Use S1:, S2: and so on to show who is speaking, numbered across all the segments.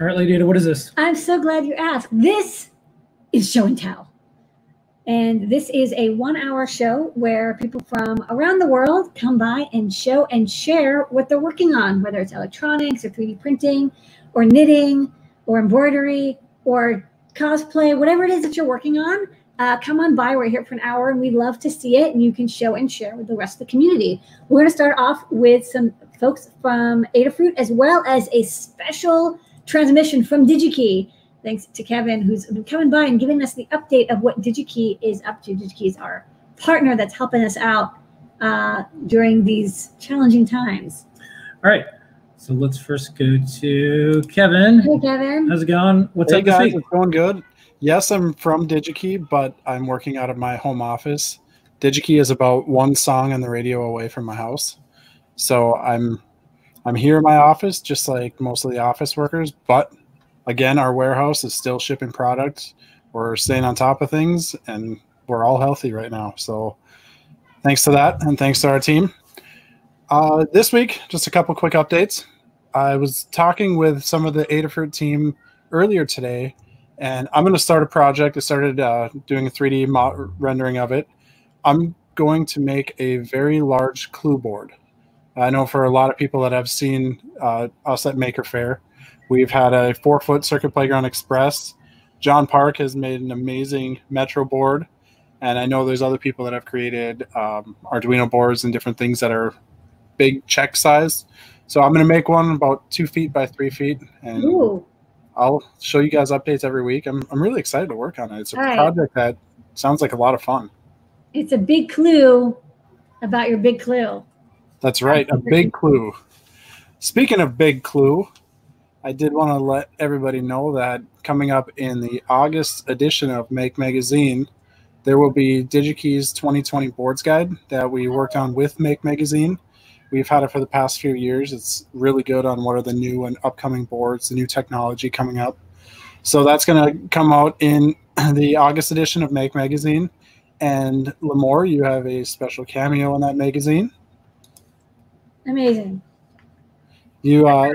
S1: All right, Lady Ada, what is this?
S2: I'm so glad you asked. This is Show and Tell. And this is a one hour show where people from around the world come by and show and share what they're working on, whether it's electronics or 3D printing or knitting or embroidery or cosplay, whatever it is that you're working on. Uh, come on by. We're here for an hour and we love to see it. And you can show and share with the rest of the community. We're going to start off with some folks from Adafruit as well as a special transmission from DigiKey thanks to Kevin, who's been coming by and giving us the update of what DigiKey is up to. DigiKey is our partner that's helping us out uh, during these challenging times.
S1: All right. So let's first go to Kevin.
S2: Hey, Kevin.
S1: How's it going? What's
S3: hey
S1: up this
S3: guys,
S1: week?
S3: it's going good. Yes, I'm from DigiKey, but I'm working out of my home office. DigiKey is about one song on the radio away from my house, so I'm I'm here in my office, just like most of the office workers. But again, our warehouse is still shipping products. We're staying on top of things, and we're all healthy right now. So thanks to that, and thanks to our team. Uh, this week, just a couple quick updates. I was talking with some of the Adafruit team earlier today, and I'm going to start a project. I started uh, doing a 3D mo- rendering of it. I'm going to make a very large clue board. I know for a lot of people that have seen uh, us at Maker Faire, we've had a four foot Circuit Playground Express. John Park has made an amazing Metro board. And I know there's other people that have created um, Arduino boards and different things that are big check size. So I'm going to make one about two feet by three feet. And
S2: Ooh,
S3: I'll show you guys updates every week. I'm, I'm really excited to work on it. It's a
S2: All right.
S3: project that sounds like a lot of fun.
S2: it's a big clue about your big clue.
S3: That's right, a big clue. Speaking of big clue, I did want to let everybody know that coming up in the August edition of Make Magazine, there will be DigiKey's 2020 boards guide that we worked on with Make Magazine. We've had it for the past few years. It's really good on what are the new and upcoming boards, the new technology coming up. So that's going to come out in the August edition of Make Magazine. And Limor, you have a special cameo in that magazine.
S2: Amazing.
S3: You uh,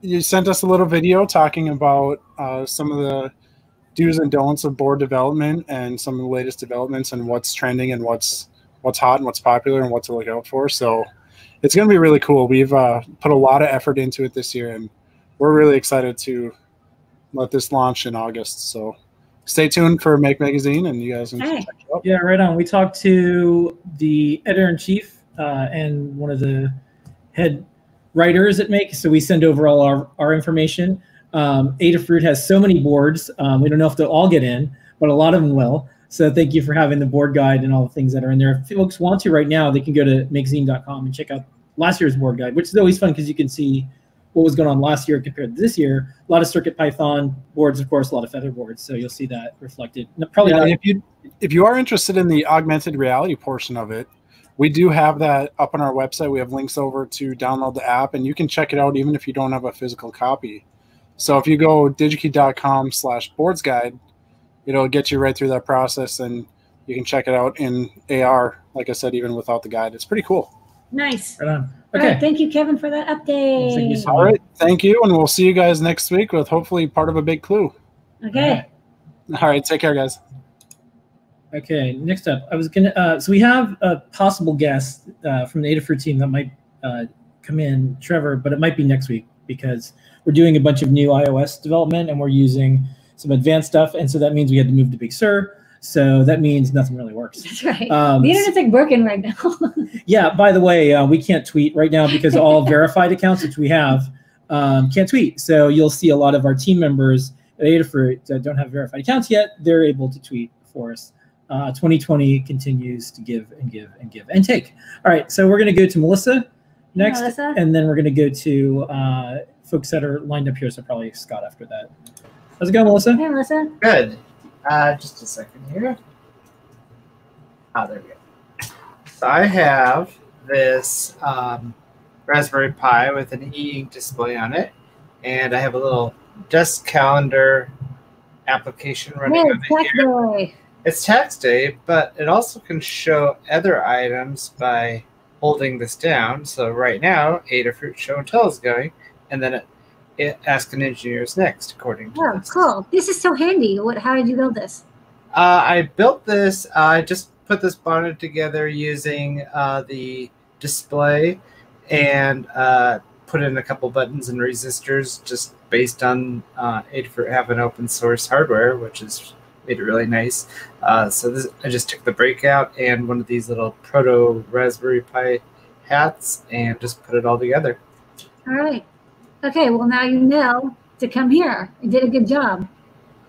S3: you sent us a little video talking about uh, some of the do's and don'ts of board development and some of the latest developments and what's trending and what's what's hot and what's popular and what to look out for. So it's going to be really cool. We've uh, put a lot of effort into it this year, and we're really excited to let this launch in August. So stay tuned for Make Magazine, and you guys can
S2: Hey.
S3: check it out.
S1: Yeah, right on. We talked to the editor in chief uh, and one of the head writers at Make. So we send over all our, our information. Um, Adafruit has so many boards. Um, we don't know if they'll all get in, but a lot of them will. So thank you for having the board guide and all the things that are in there. If folks want to right now, they can go to makezine.com and check out last year's board guide, which is always fun because you can see what was going on last year compared to this year. A lot of Circuit Python boards, of course, a lot of Feather boards. So you'll see that reflected. No, Probably
S3: Yeah, if you if you are interested in the augmented reality portion of it, we do have that up on our website. We have links over to download the app, and you can check it out even if you don't have a physical copy. So if you go digikey.com slash boards guide, it'll get you right through that process, and you can check it out in AR. Like I said, even without the guide, it's pretty cool.
S2: Nice.
S1: Right on. Okay.
S2: right, thank you, Kevin, for that update.
S1: Thank you so
S3: All right, thank you, and we'll see you guys next week with hopefully part of a big clue.
S2: Okay.
S3: All right, take care, guys.
S1: Okay, next up, I was gonna. Uh, so we have a possible guest uh, from the Adafruit team that might uh, come in, Trevor, but it might be next week because we're doing a bunch of new iOS development and we're using some advanced stuff, and so that means we had to move to Big Sur. So that means nothing really works.
S2: That's right.
S1: Um,
S2: the internet's like broken right now.
S1: Yeah. By the way, uh, we can't tweet right now because all verified accounts, which we have, um, can't tweet. So you'll see a lot of our team members at Adafruit that don't have verified accounts yet. They're able to tweet for us. Uh, 2020 continues to give and give and give and take. All right. So we're going to go to Melissa next,
S2: Melissa.
S1: and then we're going to go to uh, folks that are lined up here. So probably Scott after that. How's it going, Melissa?
S2: hey, Melissa.
S4: Good. Uh, just a second here. Ah, there we go. So I have this um, Raspberry Pi with an e-ink display on it, and I have a little desk calendar application running
S2: Hey,
S4: on it here.
S2: Boy.
S4: It's tax day, but it also can show other items by holding this down. So right now, Adafruit Show and Tell is going, and then it, I- Ask an Engineer is next, according to
S2: Oh,
S4: this.
S2: cool. This is so handy. What? How did you build this?
S4: Uh, I built this. Uh, I just put this bonnet together using uh, the display and uh, put in a couple buttons and resistors just based on uh, Adafruit having open source hardware, which has made it really nice. Uh, so this, I just took the breakout and one of these little proto Raspberry Pi hats and just put it all together.
S2: All right. Okay. Well, now you know to come here. You did a good job.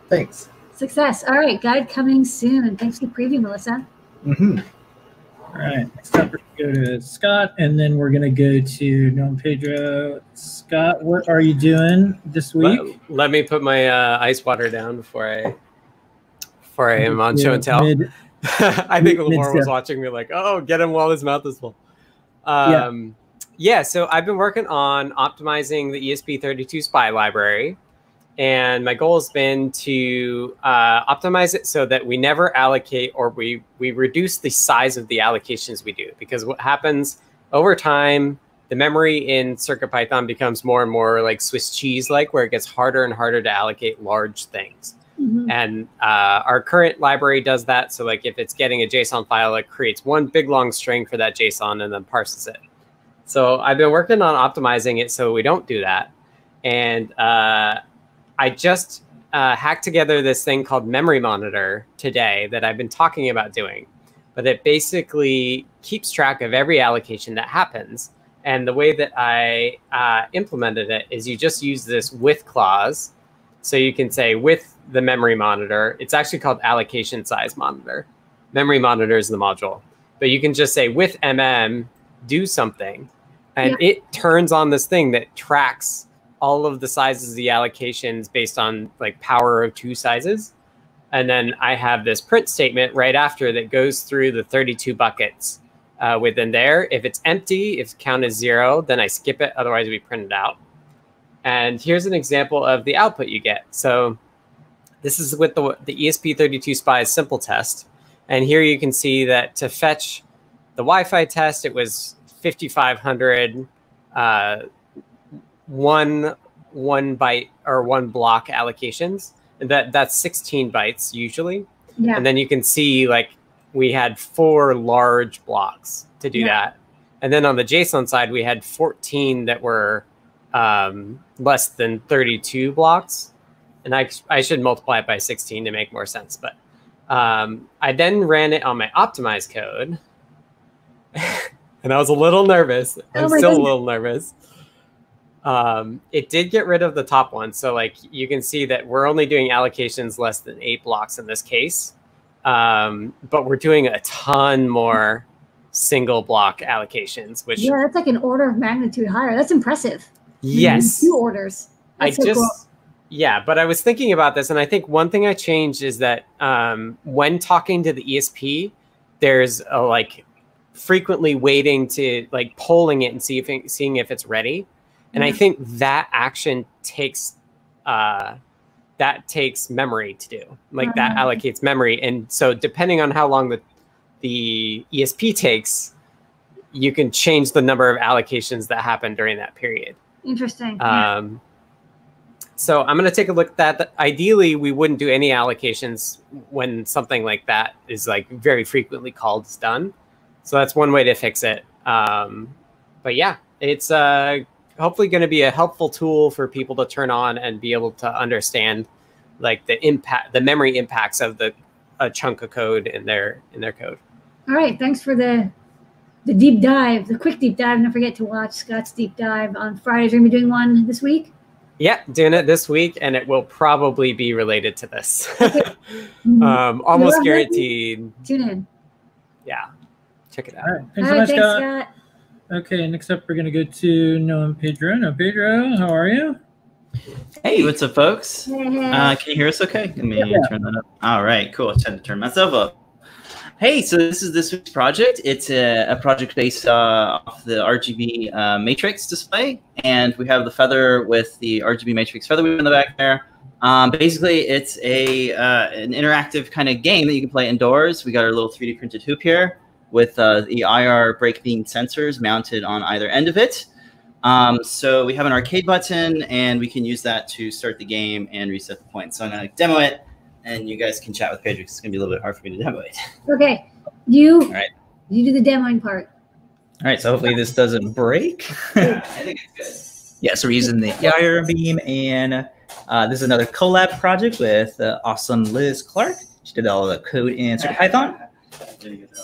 S4: Thanks.
S2: Success. All right. Guide coming soon. And thanks for the preview, Melissa.
S4: hmm
S1: All right. Next up, we're going to go to Scott, and then we're going to go to Noam Pedro. Scott, what are you doing this week?
S5: Let, let me put my uh, ice water down before I before I am on show and tell.
S1: Mid-
S5: I think
S1: Mid-
S5: Limor was
S1: mid-step.
S5: watching me like, oh, get him while his mouth is full. Um, yeah. so I've been working on optimizing the ESP32 SPI library. And my goal has been to uh, optimize it so that we never allocate or we, we reduce the size of the allocations we do. Because what happens over time, the memory in CircuitPython becomes more and more like Swiss cheese like, where it gets harder and harder to allocate large things.
S2: Mhm.
S5: And uh, our current library does that. So, like, if it's getting a JSON file, it creates one big long string for that JSON and then parses it. So, I've been working on optimizing it so we don't do that. And uh, I just uh, hacked together this thing called Memory Monitor today that I've been talking about doing. But it basically keeps track of every allocation that happens. And the way that I uh, implemented it is you just use this with clause. So you can say with the memory monitor, it's actually called allocation size monitor. Memory monitor is the module. But you can just say with MM, do something. And it turns on this thing that tracks all of the sizes of the allocations based on like power of two sizes. And then I have this print statement right after that goes through the 32 buckets uh, within there. If it's empty, if count is zero, then I skip it. Otherwise, we print it out. And here's an example of the output you get. So this is with the, the ESP32 SPI's simple test. And here you can see that to fetch the Wi-Fi test, it was 5,500 uh, one one byte or one block allocations. And that that's 16 bytes usually.
S2: Yeah.
S5: And then you can see like we had four large blocks to do
S2: Yeah.
S5: that. And then on the JSON side, we had 14 that were um, less than 32 blocks. And I, I should multiply it by 16 to make more sense. But um, I then ran it on my optimized code. and I was a little nervous. I'm
S2: Oh my
S5: still a little nervous. Um, it did get rid of the top one. So like you can see that we're only doing allocations less than eight blocks in this case. Um, but we're doing a ton more single block allocations, which
S2: yeah, that's like an order of magnitude higher. That's impressive.
S5: yes,
S2: Two orders.
S5: I
S2: so
S5: just
S2: cool.
S5: Yeah, but I was thinking about this, and I think one thing I changed is that um, when talking to the ESP, there's a like frequently waiting to like polling it and see if it, seeing if it's ready, and I think that action takes uh, that takes memory to do, like that
S2: Uh-huh.
S5: allocates memory, and so depending on how long the the ESP takes, you can change the number of allocations that happen during that period.
S2: Interesting. Yeah.
S5: So I'm going to take a look at that. Ideally, we wouldn't do any allocations when something like that is like very frequently called is done. So that's one way to fix it. Um, but yeah, it's uh, hopefully going to be a helpful tool for people to turn on and be able to understand like the impact, the memory impacts of the a chunk of code in their in their code.
S2: All right. Thanks for the the deep dive, the quick deep dive. Don't forget to watch Scott's deep dive on Fridays. We're gonna be doing one this week.
S5: Yeah, doing it this week, and it will probably be related to this.
S2: Mhm.
S5: um, almost
S2: Yeah.
S5: guaranteed.
S2: Tune in.
S5: Yeah, check it out.
S1: All right.
S2: All
S1: Thanks so
S2: right.
S1: much,
S2: Thanks,
S1: Scott.
S2: Scott.
S1: Okay, next up, we're going to go to Noam Pedro. Noam Pedro, how are you?
S6: Hey, what's up, folks?
S2: Hey, hey.
S6: Uh, can you hear us okay? Let me
S1: Yeah.
S6: turn that up. All right, cool. I tried to turn myself up. Hey, so this is this week's project. It's a, a project based uh, off the RGB uh, matrix display, and we have the feather with the RGB matrix feather in the back there. Um, basically, it's a uh, an interactive kind of game that you can play indoors. We got our little 3D printed hoop here with uh, the IR break beam sensors mounted on either end of it. Um, so we have an arcade button, and we can use that to start the game and reset the points. So I'm going to demo it, and you guys can chat with Pedro. 'cause It's going to be a little bit hard for me to demo it.
S2: Okay, you
S6: right.
S2: you do the demoing part.
S7: All right, so hopefully this doesn't break.
S6: I think it's
S7: yeah, so we're using the EIR beam, and uh, this is another collab project with uh, awesome Liz Clark. She did all the code in Python.
S6: good. There you go.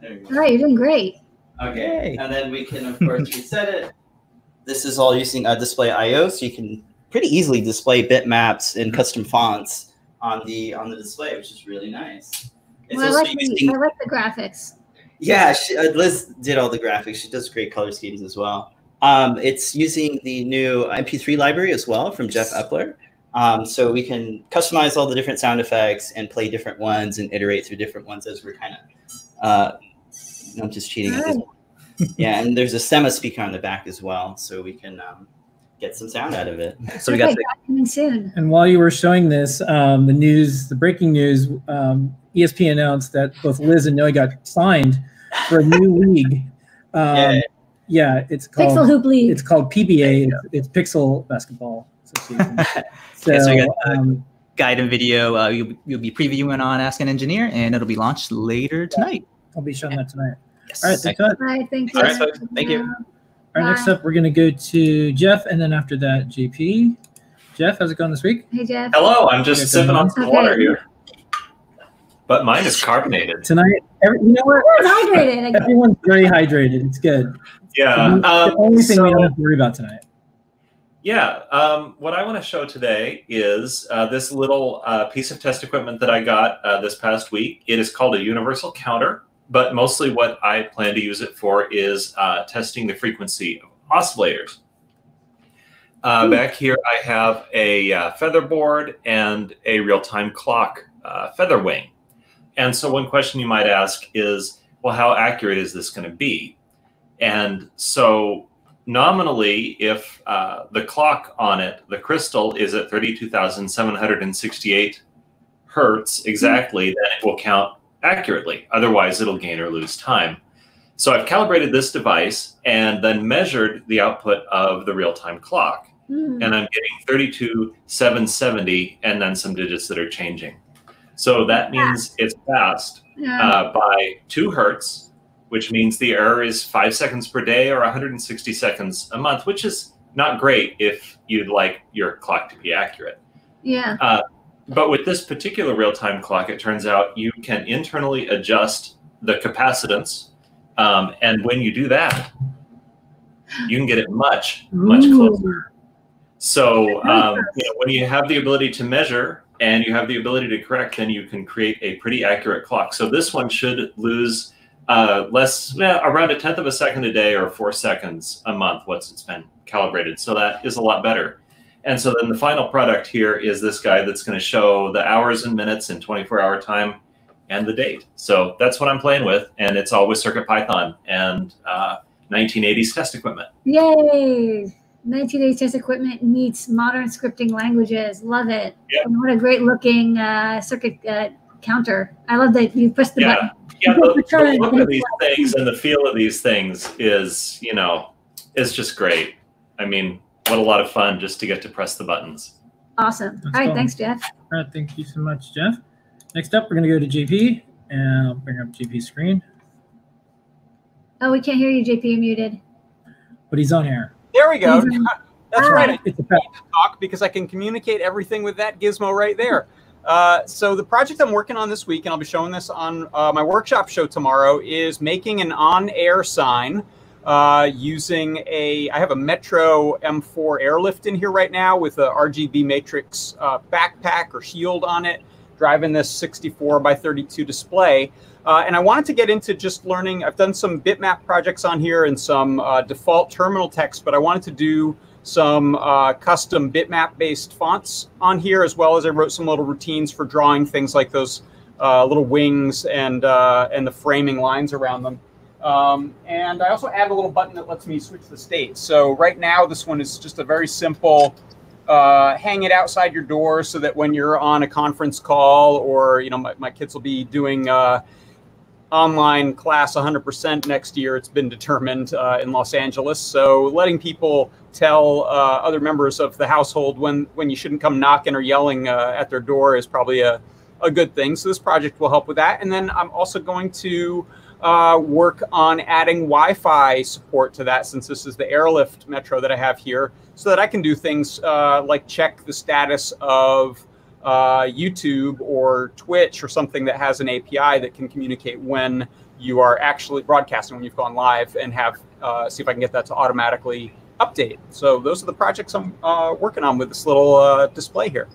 S6: There you
S2: All
S6: go.
S2: right, you're doing great.
S6: Okay, and then we can of course reset it. This is all using uh, Display I/O, so you can pretty easily display bitmaps and custom fonts on the on the display, which is really nice. It's
S2: Well, I like the I like the graphics.
S6: yeah, she, uh, Liz did all the graphics. She does great color schemes as well. Um, it's using the new MP3 library as well from Jeff Epler. Um, so we can customize all the different sound effects and play different ones and iterate through different ones as we're kind of. Uh, I'm just cheating. at this point. Yeah, and there's a Sema speaker on the back as well, so we can um, get some sound out of it.
S7: So we got
S2: okay,
S7: the,
S2: coming soon.
S1: And while you were showing this, um, the news, the breaking news, um, ESPN announced that both Liz and Noe got signed for a new league. Um,
S6: Yeah.
S1: yeah, it's called
S2: Pixel Hoop League.
S1: it's called PBA. It's, it's Pixel Basketball Association. so,
S7: Yeah, so we got, uh,
S1: um,
S7: guide and video uh, you'll, you'll be previewing on Ask an Engineer, and it'll be launched later tonight.
S1: I'll be showing that tonight.
S7: Yes.
S1: All right, thanks. All
S2: All right, thank you.
S7: All right, folks. Thank you.
S1: Right, next up, we're going to go to Jeff, and then after that, JP. Jeff, how's it going this week?
S2: Hey Jeff.
S8: Hello, I'm just
S1: Okay.
S8: sipping on some
S2: Okay.
S8: water here. But mine is carbonated.
S1: Tonight, every, you know what?
S2: We're hydrated. again.
S1: Everyone's very hydrated. It's good.
S8: Yeah.
S1: the
S8: Um,
S1: only thing we
S8: so-
S1: don't have to worry about tonight.
S8: Yeah, um, what I want to show today is uh, this little uh, piece of test equipment that I got uh, this past week. It is called a universal counter, but mostly what I plan to use it for is uh, testing the frequency of oscillators. Uh, back here, I have a uh, feather board and a real-time clock uh, feather wing. And so one question you might ask is, well, how accurate is this going to be? And so nominally, if uh, the clock on it, the crystal, is at 32,768 hertz exactly, then it will count accurately. Otherwise, it'll gain or lose time. So I've calibrated this device and then measured the output of the real-time clock.
S2: Hmm.
S8: And I'm getting 32,770 and then some digits that are changing. So that means it's fast
S2: Yeah.
S8: uh, by two hertz, which means the error is five seconds per day or 160 seconds a month, which is not great if you'd like your clock to be accurate.
S2: yeah.
S8: But with this particular real time clock, it turns out you can internally adjust the capacitance. Um, and when you do that, you can get it much, much closer. So um, you know, when you have the ability to measure and you have the ability to correct, then you can create a pretty accurate clock. So this one should lose uh, less, well, around a tenth of a second a day or four seconds a month once it's been calibrated. So that is a lot better. And so then the final product here is this guy that's going to show the hours and minutes in 24 hour time and the date. So that's what I'm playing with. And it's all with CircuitPython and uh, 1980s test equipment.
S2: Yay! 1980s test equipment meets modern scripting languages. Love it.
S8: Yep.
S2: And what a great looking uh, circuit uh, counter. I love that you push the
S8: Yeah.
S2: button.
S8: Yeah, the, the look of these things and the feel of these things is, you know, is just great. I mean, what a lot of fun just to get to press the buttons.
S2: Awesome.
S1: That's
S2: All right,
S1: fun.
S2: thanks, Jeff.
S1: All right, thank you so much, Jeff. Next up, we're going to go to JP, and I'll bring up JP's screen,
S2: Oh, we can't hear you, JP. You're muted.
S1: but he's on air.
S9: There we go. That's right. I
S1: It's a fact.
S9: talk because I can communicate everything with that gizmo right there. Uh, so the project I'm working on this week, and I'll be showing this on uh, my workshop show tomorrow, is making an on-air sign uh, using a. I have a Metro M4 airlift in here right now with a RGB matrix uh, backpack or shield on it, driving this 64 by 32 display. Uh, and I wanted to get into just learning. I've done some bitmap projects on here and some uh, default terminal text, but I wanted to do some uh, custom bitmap based fonts on here, as well as I wrote some little routines for drawing things like those little wings and and the framing lines around them. Um, and I also add a little button that lets me switch the state. So right now, this one is just a very simple uh, hang it outside your door so that when you're on a conference call or you know my, my kids will be doing uh, online class 100% next year. It's been determined uh, in Los Angeles. So letting people tell uh, other members of the household when when you shouldn't come knocking or yelling uh, at their door is probably a a good thing. So this project will help with that. And then I'm also going to uh, work on adding Wi-Fi support to that since this is the airlift metro that I have here so that I can do things uh, like check the status of uh, YouTube or Twitch or something that has an API that can communicate when you are actually broadcasting, when you've gone live and have, uh, see if I can get that to automatically update. So those are the projects I'm uh, working on with this little uh, display here.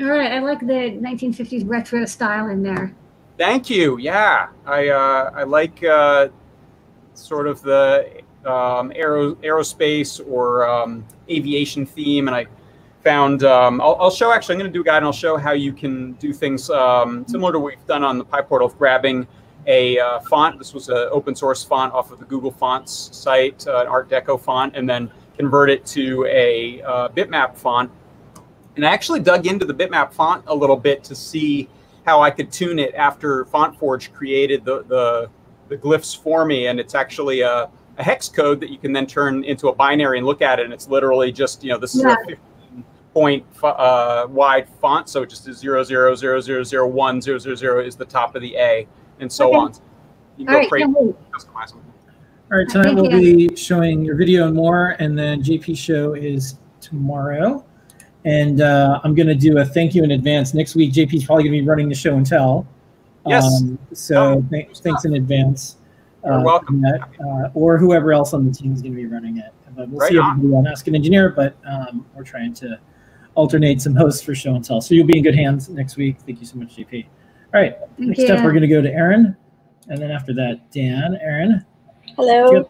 S2: All right, I like the 1950s retro style in there.
S9: Thank you. Yeah, I uh, I like uh, sort of the um, aero, aerospace or um, aviation theme, and I found um, I'll, I'll, show actually I'm going to do a guide and I'll show how you can do things um, similar to what we've done on the PyPortal, of grabbing a uh, font. This was an open source font off of the Google Fonts site, uh, an Art Deco font, and then convert it to a uh, bitmap font. And I actually dug into the bitmap font a little bit to see how I could tune it after FontForge created the, the, the glyphs for me. And it's actually a, a, hex code that you can then turn into a binary and look at it. And it's literally just, you know, this yeah. is a 15 point uh, wide font. So just is 0, 0, 0, 0, 0, 1, 0, 0, 0 is the top of the A and so okay. on. You can All go right, crazy, customize them.
S1: All right, tonight we'll be showing your video and more, and then JP show is tomorrow. And uh, I'm going to do a thank you in advance. Next week, JP is probably going to be running the show and tell.
S9: Yes.
S1: Um, so oh, th thanks in advance.
S9: Uh, You're welcome.
S1: That, uh, or whoever else on the team is going to be running it. But we'll right see on. on Ask an Engineer, but um, we're trying to alternate some hosts for show and tell. So you'll be in good hands next week. Thank you so much, JP. All right. Thank next you. up, we're going to go to Aaron. And then after that, Dan. Aaron.
S10: Hello.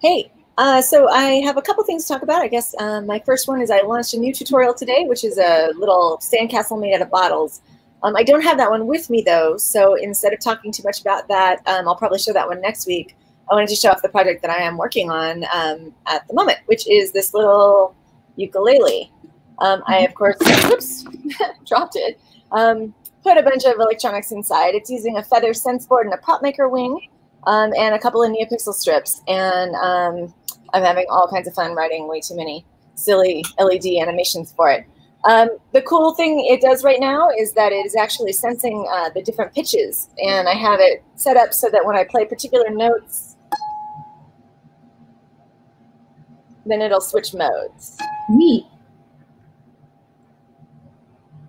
S10: Hey, uh, so I have a couple things to talk about. I guess um, my first one is I launched a new tutorial today, which is a little sandcastle made out of bottles. Um, I don't have that one with me though, so instead of talking too much about that, um, I'll probably show that one next week. I wanted to show off the project that I am working on um, at the moment, which is this little ukulele. Um, I, of course, whoops, dropped it. Um, put a bunch of electronics inside. It's using a feather sense board and a prop maker wing and a couple of NeoPixel strips. And um, I'm having all kinds of fun writing way too many silly LED animations for it. Um, the cool thing it does right now is that it is actually sensing uh, the different pitches, and I have it set up so that when I play particular notes, then it'll switch modes.
S2: Neat.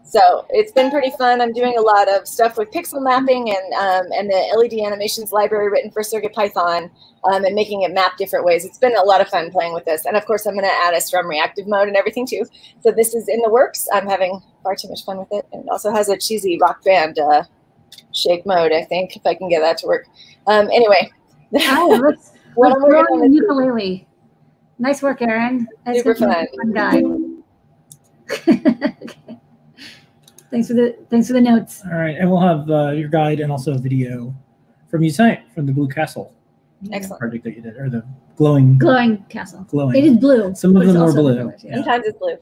S10: So it's been pretty fun. I'm doing a lot of stuff with pixel mapping and um, and the LED animations library written for CircuitPython um, and making it map different ways. It's been a lot of fun playing with this. And of course, I'm going to add a strum reactive mode and everything too. So this is in the works. I'm having far too much fun with it. And it also has a cheesy rock band uh, shake mode, I think, if I can get that to work. Um, anyway.
S2: Oh, let's, let's on ukulele. Nice work, Aaron.
S10: That's Super fun.
S2: fun guy. okay. Thanks for the thanks for the notes.
S1: All right, and we'll have uh, your guide and also a video from you tonight from the Blue Castle.
S10: Excellent.
S1: Project that you did, or the glowing
S2: glowing castle.
S1: Glowing.
S2: It is blue.
S1: Some of them are blue.
S10: Yeah. Sometimes it's blue. Okay.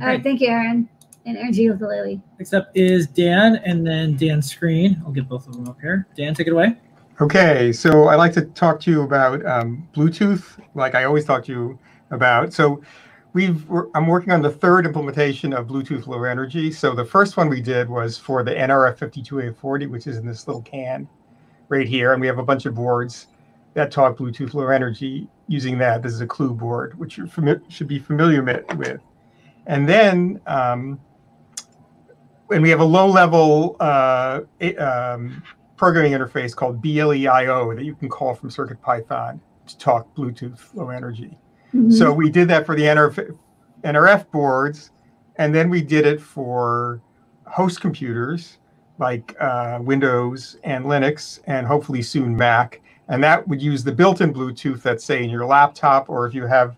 S2: All right, thank you, Aaron. And Aaron G with the lily.
S1: Next up is Dan, and then Dan's screen. I'll get both of them up here. Dan, take it away.
S11: Okay, so I'd like to talk to you about um, Bluetooth, like I always talk to you about. So we've I'm working on the third implementation of Bluetooth Low Energy. So the first one we did was for the NRF52840, which is in this little can right here, and we have a bunch of boards that talk Bluetooth Low Energy using that. This is a Clue board, which you should be familiar with. And then um, when we have a low-level uh, um, programming interface called BLEIO that you can call from CircuitPython to talk Bluetooth Low Energy. Mm-hmm. So we did that for the NRF, NRF boards, and then we did it for host computers like uh, Windows and Linux, and hopefully soon Mac. And that would use the built-in Bluetooth that's say in your laptop, or if you have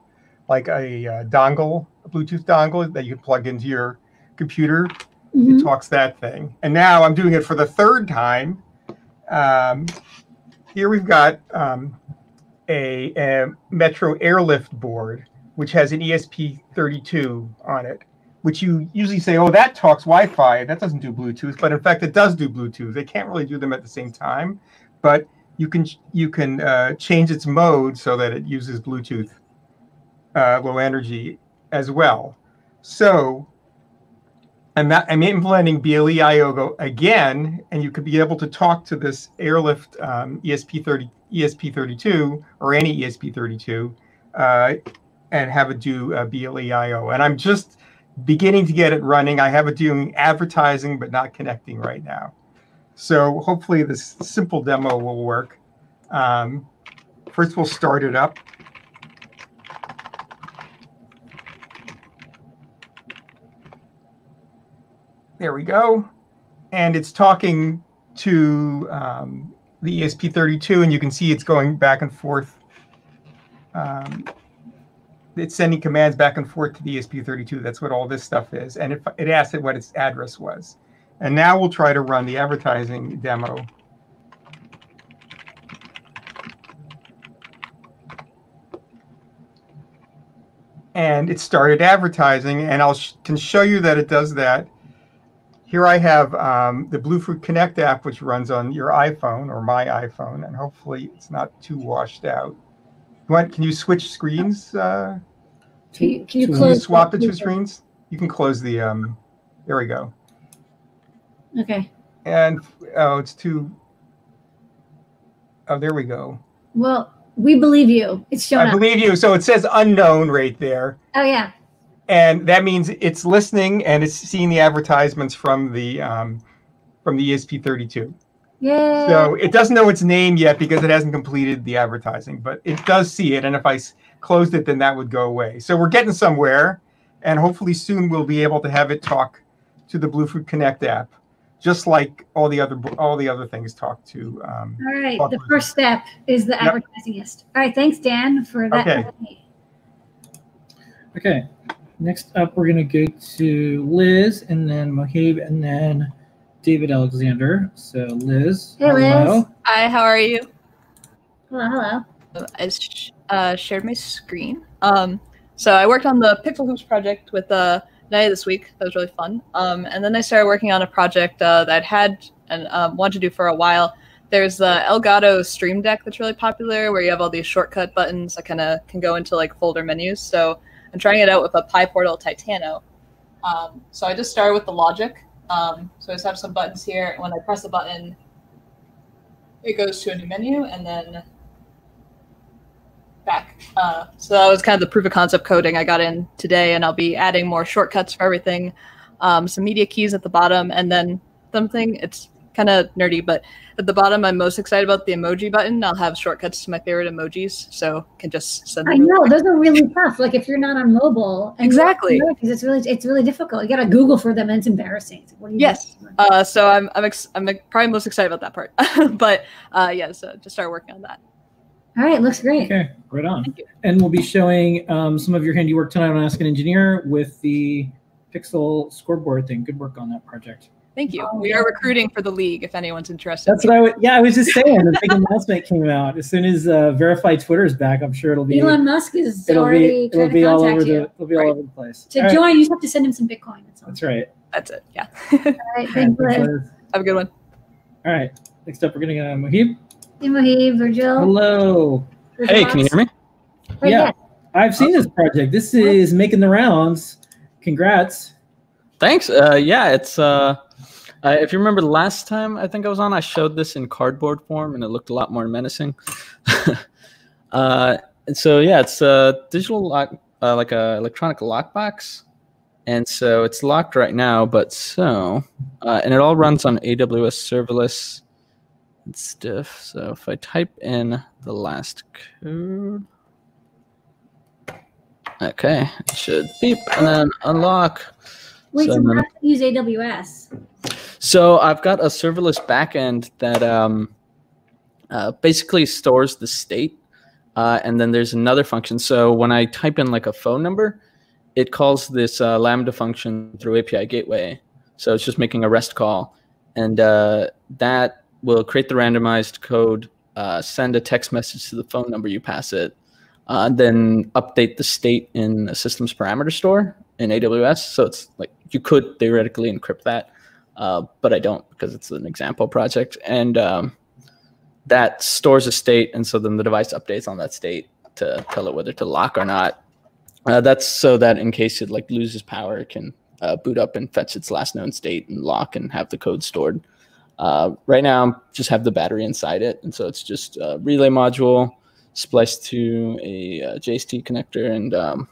S11: like a, a dongle, a Bluetooth dongle that you can plug into your computer, mm-hmm. it talks that thing. And now I'm doing it for the third time. Um, here we've got um, a, a Metro Airlift board, which has an ESP32 on it. which you usually say, oh, that talks Wi-Fi. That doesn't do Bluetooth, but in fact, it does do Bluetooth. They can't really do them at the same time, but you can you can uh, change its mode so that it uses Bluetooth uh, low energy as well. So I'm, I'm implementing BLE IOGO again, and you could be able to talk to this Airlift um, ESP30 ESP32 or any ESP32 uh, and have it do uh, BLE IO. And I'm just beginning to get it running. I have it doing advertising, but not connecting right now. So hopefully this simple demo will work. Um, first, we'll start it up. There we go. And it's talking to um, the ESP32, and you can see it's going back and forth. Um, it's sending commands back and forth to the ESP32. That's what all this stuff is. And it, it asked it what its address was. And now we'll try to run the advertising demo. And it started advertising, and I sh can show you that it does that here I have um, the Bluefruit Connect app, which runs on your iPhone or my iPhone, and hopefully it's not too washed out. Want, can you switch screens? Uh,
S2: can you, can you,
S11: can
S2: close
S11: you swap the two screens? You can close the. Um, there we go.
S2: Okay.
S11: And oh, it's too. Oh, there we go.
S2: Well, we believe you. It's showing
S11: I
S2: up.
S11: believe you. So it says unknown right there.
S2: Oh yeah
S11: and that means it's listening and it's seeing the advertisements from the um, from the ESP32.
S2: Yeah.
S11: So it doesn't know its name yet because it hasn't completed the advertising, but it does see it. And if I closed it, then that would go away. So we're getting somewhere, and hopefully soon we'll be able to have it talk to the Bluefruit Connect app, just like all the other all the other things talk to. Um,
S2: all right. The first step is the yep. advertisingist. All right. Thanks, Dan, for that.
S11: Okay.
S1: Okay. Next up, we're going to go to Liz and then Moheeb and then David Alexander. So, Liz.
S2: Hey, hello. Liz.
S12: Hi, how are you?
S2: Hello, hello.
S12: I sh- uh, shared my screen. Um, so, I worked on the Pixel Hoops project with uh, Naya this week. That was really fun. Um, and then I started working on a project uh, that I'd had and um, wanted to do for a while. There's the Elgato Stream Deck that's really popular, where you have all these shortcut buttons that kind of can go into like folder menus. So I'm trying it out with a PyPortal Titano. Um, so I just started with the logic. Um, so I just have some buttons here. When I press a button, it goes to a new menu and then back. Uh, so that was kind of the proof of concept coding I got in today. And I'll be adding more shortcuts for everything, um, some media keys at the bottom, and then something. It's kind of nerdy, but at the bottom, I'm most excited about the emoji button. I'll have shortcuts to my favorite emojis, so can just send.
S2: Them I know those are really tough. Like if you're not on mobile,
S12: exactly,
S2: because it's really it's really difficult. You got to Google for them, and it's embarrassing.
S12: What do you yes. Uh, so I'm I'm ex- I'm probably most excited about that part, but uh, yeah, so just start working on that.
S2: All right, looks great.
S1: Okay, right on. And we'll be showing um, some of your handiwork tonight on Ask an Engineer with the Pixel scoreboard thing. Good work on that project.
S12: Thank you. Oh, we are recruiting for the league if anyone's interested.
S1: That's what I would. Yeah, I was just saying. the big announcement came out as soon as uh, verified Twitter is back. I'm sure it'll be.
S2: Elon Musk is
S1: it'll
S2: already
S1: be, it'll be all over
S2: you.
S1: the. It'll be right. all over the place.
S2: To all join, right. you just have to send him some Bitcoin. That's,
S1: That's right.
S12: That's it. Yeah.
S2: all right. Thanks, Liz.
S12: Have a good one.
S1: All right. Next up, we're gonna get uh, Moheeb.
S2: Hey, Moheeb, Virgil.
S1: Hello.
S13: Virgil hey, can you hear me?
S2: Right,
S1: yeah, I've seen this project. This is making the rounds. Congrats.
S13: Thanks. Uh, yeah, it's uh uh, if you remember the last time I think I was on, I showed this in cardboard form, and it looked a lot more menacing. uh, and so yeah, it's a digital lock, uh, like a electronic lockbox, and so it's locked right now. But so, uh, and it all runs on AWS serverless and stuff. So if I type in the last code. Okay, it should beep and then unlock.
S2: Wait, so, so how to use AWS?
S13: So I've got a serverless backend that um, uh, basically stores the state, uh, and then there's another function. So when I type in like a phone number, it calls this uh, Lambda function through API gateway. So it's just making a REST call, and uh, that will create the randomized code, uh, send a text message to the phone number you pass it, uh, then update the state in a systems parameter store in AWS. So it's like you could theoretically encrypt that, uh, but I don't because it's an example project. And um, that stores a state. And so then the device updates on that state to tell it whether to lock or not. Uh, that's so that in case it like loses power, it can uh, boot up and fetch its last known state and lock and have the code stored. Uh, right now, just have the battery inside it, and so it's just a relay module spliced to a, uh JST connector and um,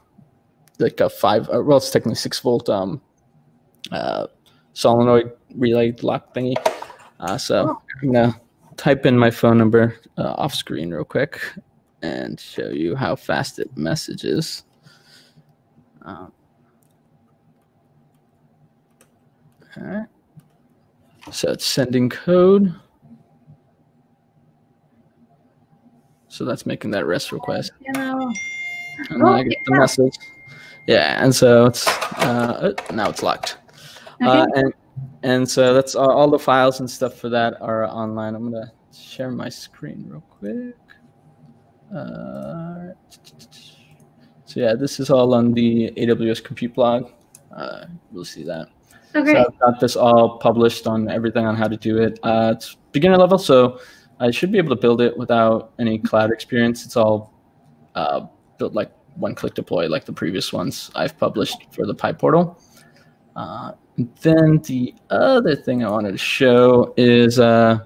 S13: like a five, uh, well, it's technically six volt um, uh, solenoid relay lock thingy. Uh, so I'm gonna type in my phone number uh, off screen real quick and show you how fast it messages. Um, all right. So it's sending code. So that's making that REST request.
S2: You know.
S13: And then I get the message. Yeah, and so it's uh, oh, now it's locked. Uh,
S2: Okay.
S13: and and so that's all, all the files and stuff for that are online. I'm gonna share my screen real quick. Uh, so yeah, this is all on the AWS Compute blog. Uh, we'll see that.
S2: Okay.
S13: So I've got this all published on everything on how to do it. Uh, it's beginner level, so I should be able to build it without any cloud experience. It's all uh, built like one-click deploy, like the previous ones I've published for the PyPortal. Uh, and then the other thing I wanted to show is uh,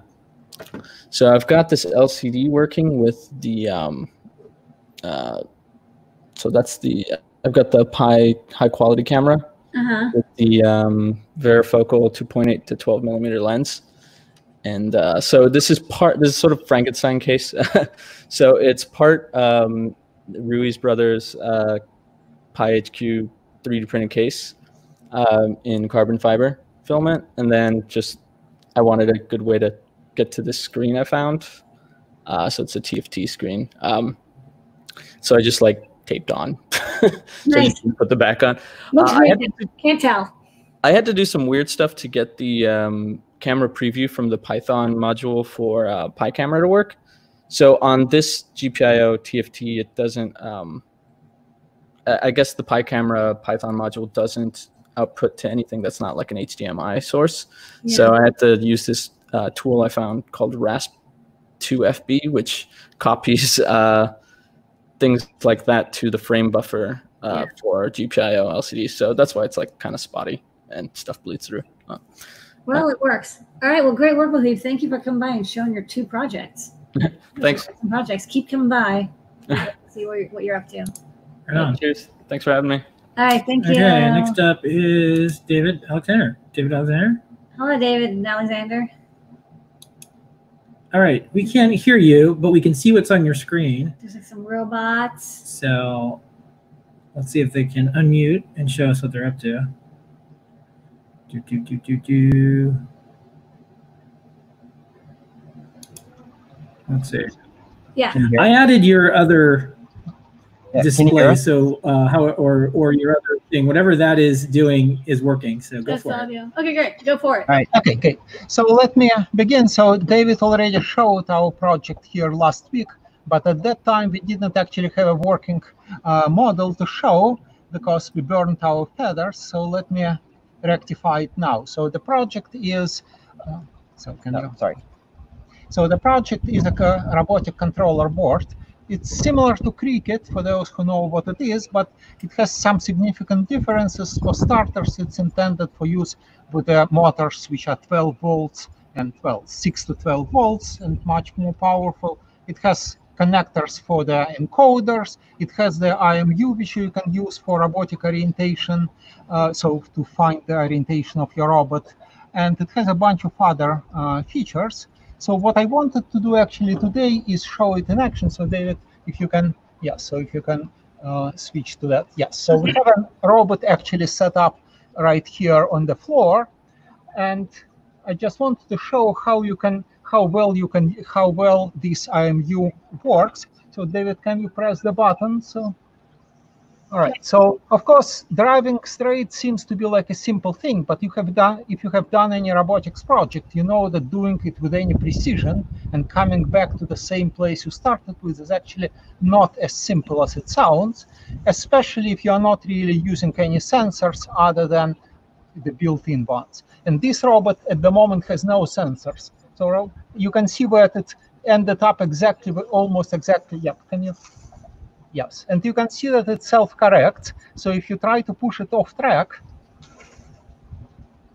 S13: so I've got this LCD working with the um, uh, so that's the I've got the Pi high quality camera
S2: Uh-huh.
S13: with the um, varifocal 2.8 to 12 millimeter lens. And uh, so this is part, this is sort of Frankenstein case. so it's part um, Ruiz Brothers uh, Pi HQ 3D printed case um, in carbon fiber filament. And then just, I wanted a good way to get to this screen I found. Uh, so it's a TFT screen. Um, so I just like taped on. so
S2: Nice.
S13: put the back on.
S2: Looks
S13: Uh, I had.
S2: Can't tell.
S13: I had to do some weird stuff to get the um, camera preview from the Python module for uh, picamera to work. So on this GPIO TFT, it doesn't. Um, I I guess the picamera Python module doesn't output to anything that's not like an HDMI source. So I had to use this uh, tool I found called Rasp2FB, which copies uh, things like that to the frame buffer uh, for GPIO LCD. So that's why it's like kind of spotty and stuff bleeds through. Uh,
S2: Well, it works. All right. Well, great work with you. Thank you for coming by and showing your two projects.
S13: thanks.
S2: Projects. Keep coming by. See what you're, what you're up to.
S1: Right on.
S13: Cheers. Thanks for having me.
S2: All right. Thank you.
S1: Okay, next up is David Alexander. David Alexander.
S2: Hello, David and Alexander.
S1: All right, we can't hear you, but we can see what's on your screen.
S2: There's like some robots.
S1: So let's see if they can unmute and show us what they're up to. Do, do, do, do, do. Let's see.
S2: Yeah.
S1: I added your other
S14: Yeah, can you
S1: display, so uh, how or or your other thing, whatever that is doing, is working. So go
S2: That's
S1: for it.
S2: Okay, great. Go for it.
S14: Right. Okay, great. So let me uh, begin. So David already showed our project here last week, but at that time we didn't actually have a working uh, model to show because we burned our feathers. So let me uh, rectify it now. So the project is, uh, so can you?
S7: Sorry.
S14: So the project is a robotic controller board. It's similar to Crickit for those who know what it is, but it has some significant differences. For starters, it's intended for use with motors which are 12 volts and well, 6 to 12 volts and much more powerful. It has connectors for the encoders. It has the IMU which you can use for robotic orientation, uh, so to find the orientation of your robot. And it has a bunch of other uh, features. So what I wanted to do actually today is show it in action. So David, if you can, yeah, so if you can uh, switch to that. Yes, so we have a robot actually set up right here on the floor. And I just wanted to show how you can, how well you can, how well this IMU works. So David, can you press the button? So, All right. So of course, driving straight seems to be like a simple thing, but you have done if you have done any robotics project, you know that doing it with any precision and coming back to the same place you started with is actually not as simple as it sounds, especially if you are not really using any sensors other than the built-in ones. And this robot at the moment has no sensors. So you can see where it ended up exactly, almost exactly. Yeah, can you? Yes, and you can see that it self-corrects. So if you try to push it off track,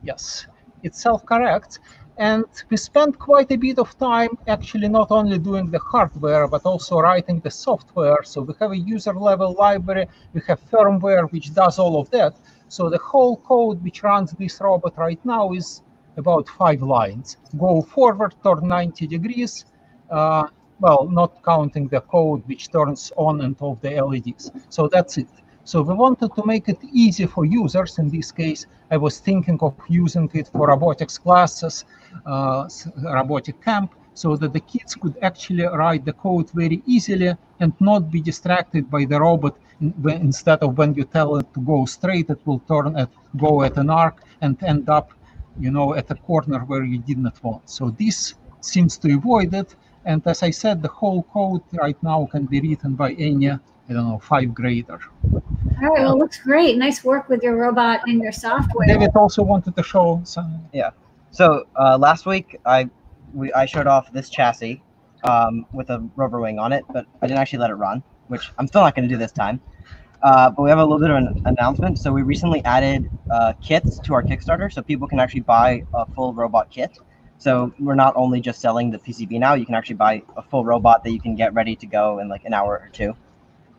S14: yes, it self-corrects. And we spent quite a bit of time actually not only doing the hardware, but also writing the software. So we have a user level library, we have firmware which does all of that. So the whole code which runs this robot right now is about five lines. Go forward, turn 90 degrees, uh, well, not counting the code which turns on and off the LEDs. So that's it. So we wanted to make it easy for users. In this case, I was thinking of using it for robotics classes, uh, robotic camp, so that the kids could actually write the code very easily and not be distracted by the robot. Instead of when you tell it to go straight, it will turn at go at an arc and end up, you know, at a corner where you did not want. So this seems to avoid it. And as I said, the whole code right now can be written by any, I don't know, five grader.
S2: All right, well, looks great. Nice work with your robot and your software.
S14: David also wanted to show some.
S15: Yeah. So uh, last week I we, I showed off this chassis um, with a rover wing on it, but I didn't actually let it run, which I'm still not going to do this time. Uh, but we have a little bit of an announcement. So we recently added uh, kits to our Kickstarter, so people can actually buy a full robot kit. So we're not only just selling the PCB now, you can actually buy a full robot that you can get ready to go in like an hour or two,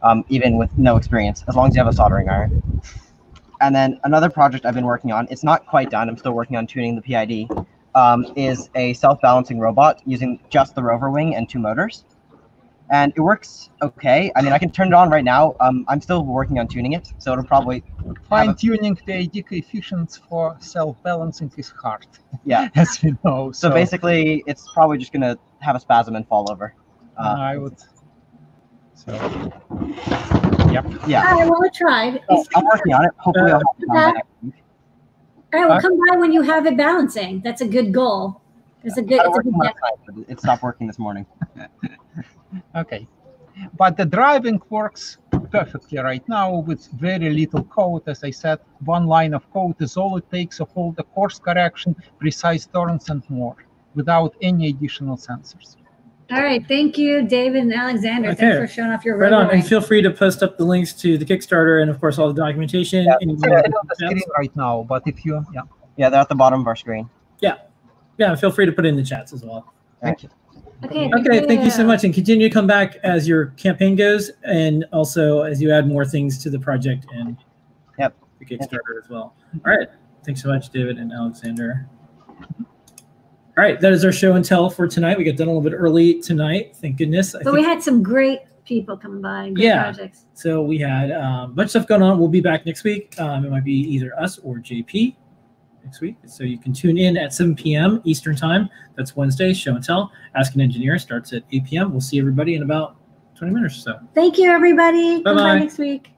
S15: um, even with no experience, as long as you have a soldering iron. And then another project I've been working on, it's not quite done, I'm still working on tuning the PID, um, is a self-balancing robot using just the rover wing and two motors. And it works okay. I mean, I can turn it on right now. Um, I'm still working on tuning it, so it'll probably
S14: fine tuning the PID coefficients for self-balancing is hard.
S15: Yeah,
S14: as we know.
S15: So, so, basically, it's probably just gonna have a spasm and fall over.
S14: Uh, I would. So. Yep.
S15: Yeah.
S2: All right. Well, I tried.
S15: So I'm working on it. Hopefully, I'll have it
S2: done next week. All right. Well, come by when you have it balancing. That's a good goal. It's a good. It's a good.
S15: Time, it stopped working this morning.
S14: okay but the driving works perfectly right now with very little code. As I said, one line of code is all it takes of all the course correction, precise turns, and more without any additional sensors.
S2: All right. Thank you, David and Alexander.
S1: Okay.
S2: Thanks for showing off your
S1: Right on. And feel free to post up the links to the Kickstarter and, of course, all the documentation.
S15: Yeah,
S1: and-
S15: it's on
S14: the screen right now, but if you, yeah.
S15: Yeah, they're at the bottom of our screen.
S1: Yeah. Yeah. Feel free to put it in the chats as well.
S15: Thank you.
S2: Okay.
S1: Okay, thank you so much, and continue to come back as your campaign goes, and also as you add more things to the project and
S15: yep.
S1: the Kickstarter as well. All right, thanks so much, David and Alexander. All right, that is our show and tell for tonight. We got done a little bit early tonight, thank goodness. I
S2: But we had some great people coming by. and
S1: Yeah.
S2: projects.
S1: So we had um, a bunch of stuff going on. We'll be back next week. Um, it might be either us or JP next week. So you can tune in at 7 p.m. Eastern Time. That's Wednesday. Show and tell. Ask an Engineer starts at 8 p.m. We'll see everybody in about 20 minutes or so.
S2: Thank you, everybody.
S1: Bye-bye.
S2: next week.